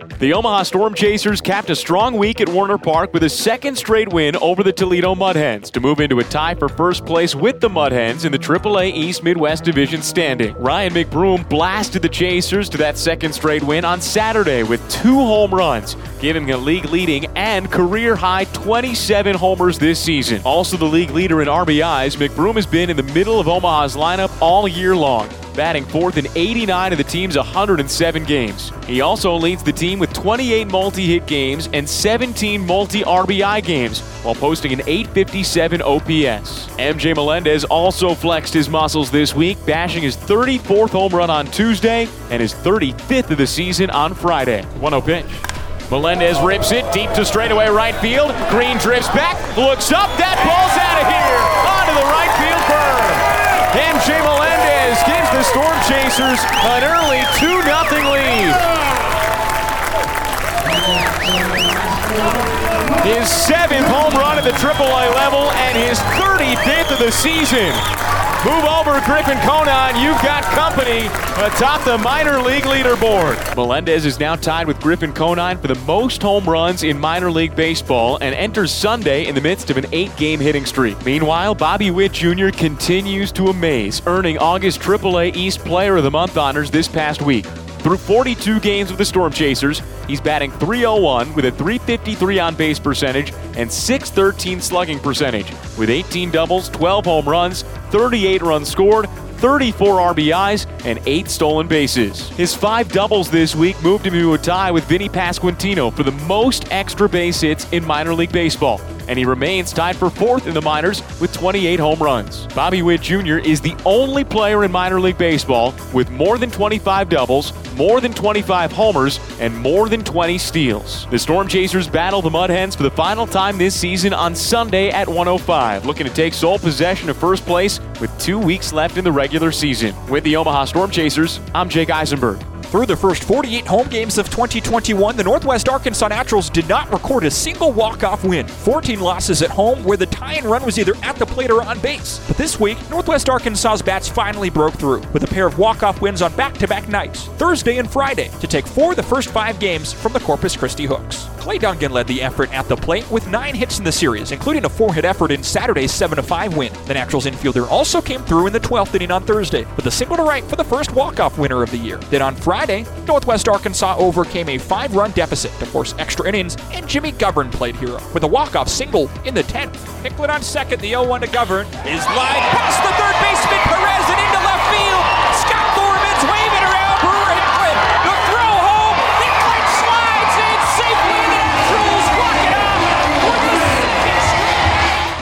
The Omaha Storm Chasers capped a strong week at Werner Park with a second straight win over the Toledo Mud Hens to move into a tie for first place with the Mud Hens in the AAA East Midwest Division standing. Ryan McBroom blasted the Chasers to that second straight win on Saturday with two home runs, giving him a league leading and career high 27 homers this season. Also the league leader in RBIs, McBroom has been in the middle of Omaha's lineup all year long batting fourth in 89 of the team's 107 games. He also leads the team with 28 multi hit games and 17 multi RBI games while posting an 857 OPS. MJ Melendez also flexed his muscles this week, bashing his 34th home run on Tuesday and his 35th of the season on Friday. 1 0 pitch. Melendez rips it deep to straightaway right field. Green drifts back, looks up, that ball's out of here onto the right field. MJ Melendez the Storm Chasers an early 2 0 lead. His seventh home run at the AAA level and his 35th of the season. Move over, Griffin Conine. You've got company atop the minor league leaderboard. Melendez is now tied with Griffin Conine for the most home runs in minor league baseball and enters Sunday in the midst of an eight game hitting streak. Meanwhile, Bobby Witt Jr. continues to amaze, earning August AAA East Player of the Month honors this past week. Through 42 games with the Storm Chasers, he's batting 301 with a 353 on base percentage and 613 slugging percentage, with 18 doubles, 12 home runs, 38 runs scored, 34 RBIs, and 8 stolen bases. His five doubles this week moved him to a tie with Vinny Pasquantino for the most extra base hits in minor league baseball, and he remains tied for fourth in the minors with 28 home runs. Bobby Witt Jr. is the only player in minor league baseball with more than 25 doubles, more than 25 homers, and more than 20 steals. The Storm Chasers battle the Mud Hens for the final time this season on Sunday at 105, looking to take sole possession of first place with two weeks left in the regular season. With the Omaha Storm Chasers, I'm Jake Eisenberg. Through the first 48 home games of 2021, the Northwest Arkansas Naturals did not record a single walk-off win. 14 losses at home, where the tie-in run was either at the plate or on base. But this week, Northwest Arkansas's bats finally broke through with a pair of walk-off wins on back-to-back nights, Thursday and Friday, to take four of the first five games from the Corpus Christi Hooks. Clay Dungan led the effort at the plate with nine hits in the series, including a four-hit effort in Saturday's 7-5 win. The Naturals infielder also came through in the 12th inning on Thursday with a single to right for the first walk-off winner of the year. Then on Friday, Northwest Arkansas overcame a five-run deficit to force extra innings, and Jimmy Govern played hero with a walk-off single in the 10th. Hicklin on second, the 0-1 to Govern is lined past the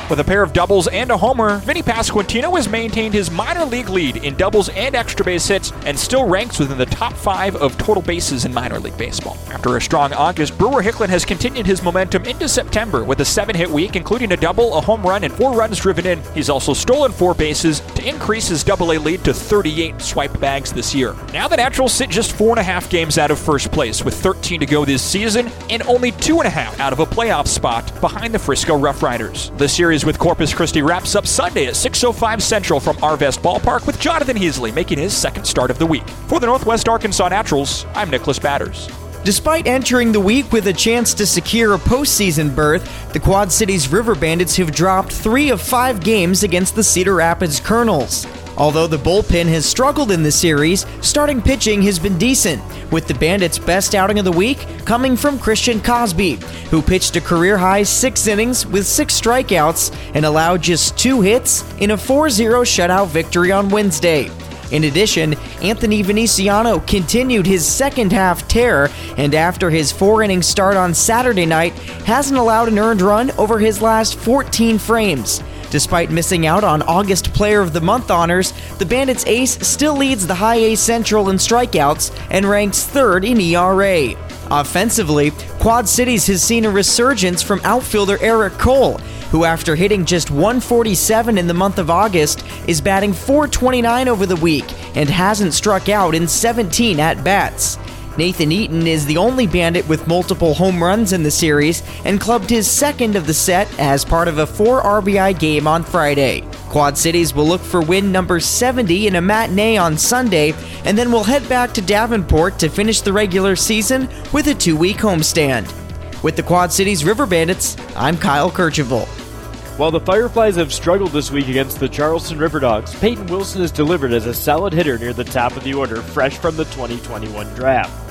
With a pair of doubles and a homer, Vinny Pasquantino has maintained his minor league lead in doubles and extra base hits and still ranks within the top five of total bases in minor league baseball. After a strong August, Brewer Hicklin has continued his momentum into September with a seven hit week, including a double, a home run, and four runs driven in. He's also stolen four bases to increase his double A lead to 38 swipe bags this year. Now the Naturals sit just four and a half games out of first place with 13 to go this season and only two and a half out of a playoff spot behind the Frisco Rough Riders. The series with Corpus Christi wraps up Sunday at 6.05 Central from Arvest Ballpark with Jonathan Heasley making his second start of the week. For the Northwest Arkansas Naturals, I'm Nicholas Batters. Despite entering the week with a chance to secure a postseason berth, the Quad Cities River Bandits have dropped three of five games against the Cedar Rapids Kernels. Although the bullpen has struggled in the series, starting pitching has been decent, with the Bandits' best outing of the week coming from Christian Cosby, who pitched a career high six innings with six strikeouts and allowed just two hits in a 4 0 shutout victory on Wednesday. In addition, Anthony Veneziano continued his second half tear, and after his four inning start on Saturday night, hasn't allowed an earned run over his last 14 frames. Despite missing out on August Player of the Month honors, the Bandits ace still leads the High A Central in strikeouts and ranks third in ERA. Offensively, Quad Cities has seen a resurgence from outfielder Eric Cole, who, after hitting just 147 in the month of August, is batting 429 over the week and hasn't struck out in 17 at bats. Nathan Eaton is the only Bandit with multiple home runs in the series and clubbed his second of the set as part of a 4 RBI game on Friday. Quad Cities will look for win number 70 in a matinee on Sunday, and then we'll head back to Davenport to finish the regular season with a two week homestand. With the Quad Cities River Bandits, I'm Kyle Kercheval. While the Fireflies have struggled this week against the Charleston River Dogs, Peyton Wilson is delivered as a solid hitter near the top of the order, fresh from the 2021 draft.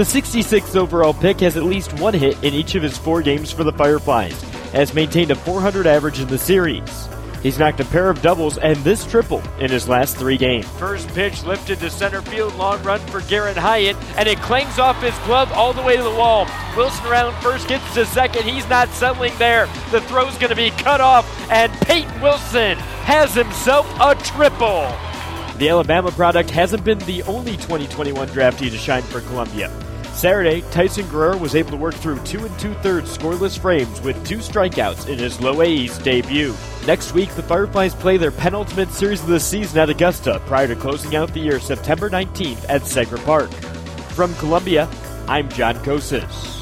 The 66th overall pick has at least one hit in each of his four games for the Fireflies, has maintained a 400 average in the series. He's knocked a pair of doubles and this triple in his last three games. First pitch lifted to center field, long run for Garrett Hyatt, and it clangs off his glove all the way to the wall. Wilson around first gets to second. He's not settling there. The throw's going to be cut off, and Peyton Wilson has himself a triple. The Alabama product hasn't been the only 2021 draftee to shine for Columbia. Saturday, Tyson Guerrero was able to work through two and two thirds scoreless frames with two strikeouts in his low A's debut. Next week, the Fireflies play their penultimate series of the season at Augusta prior to closing out the year September 19th at Segra Park. From Columbia, I'm John Kosas.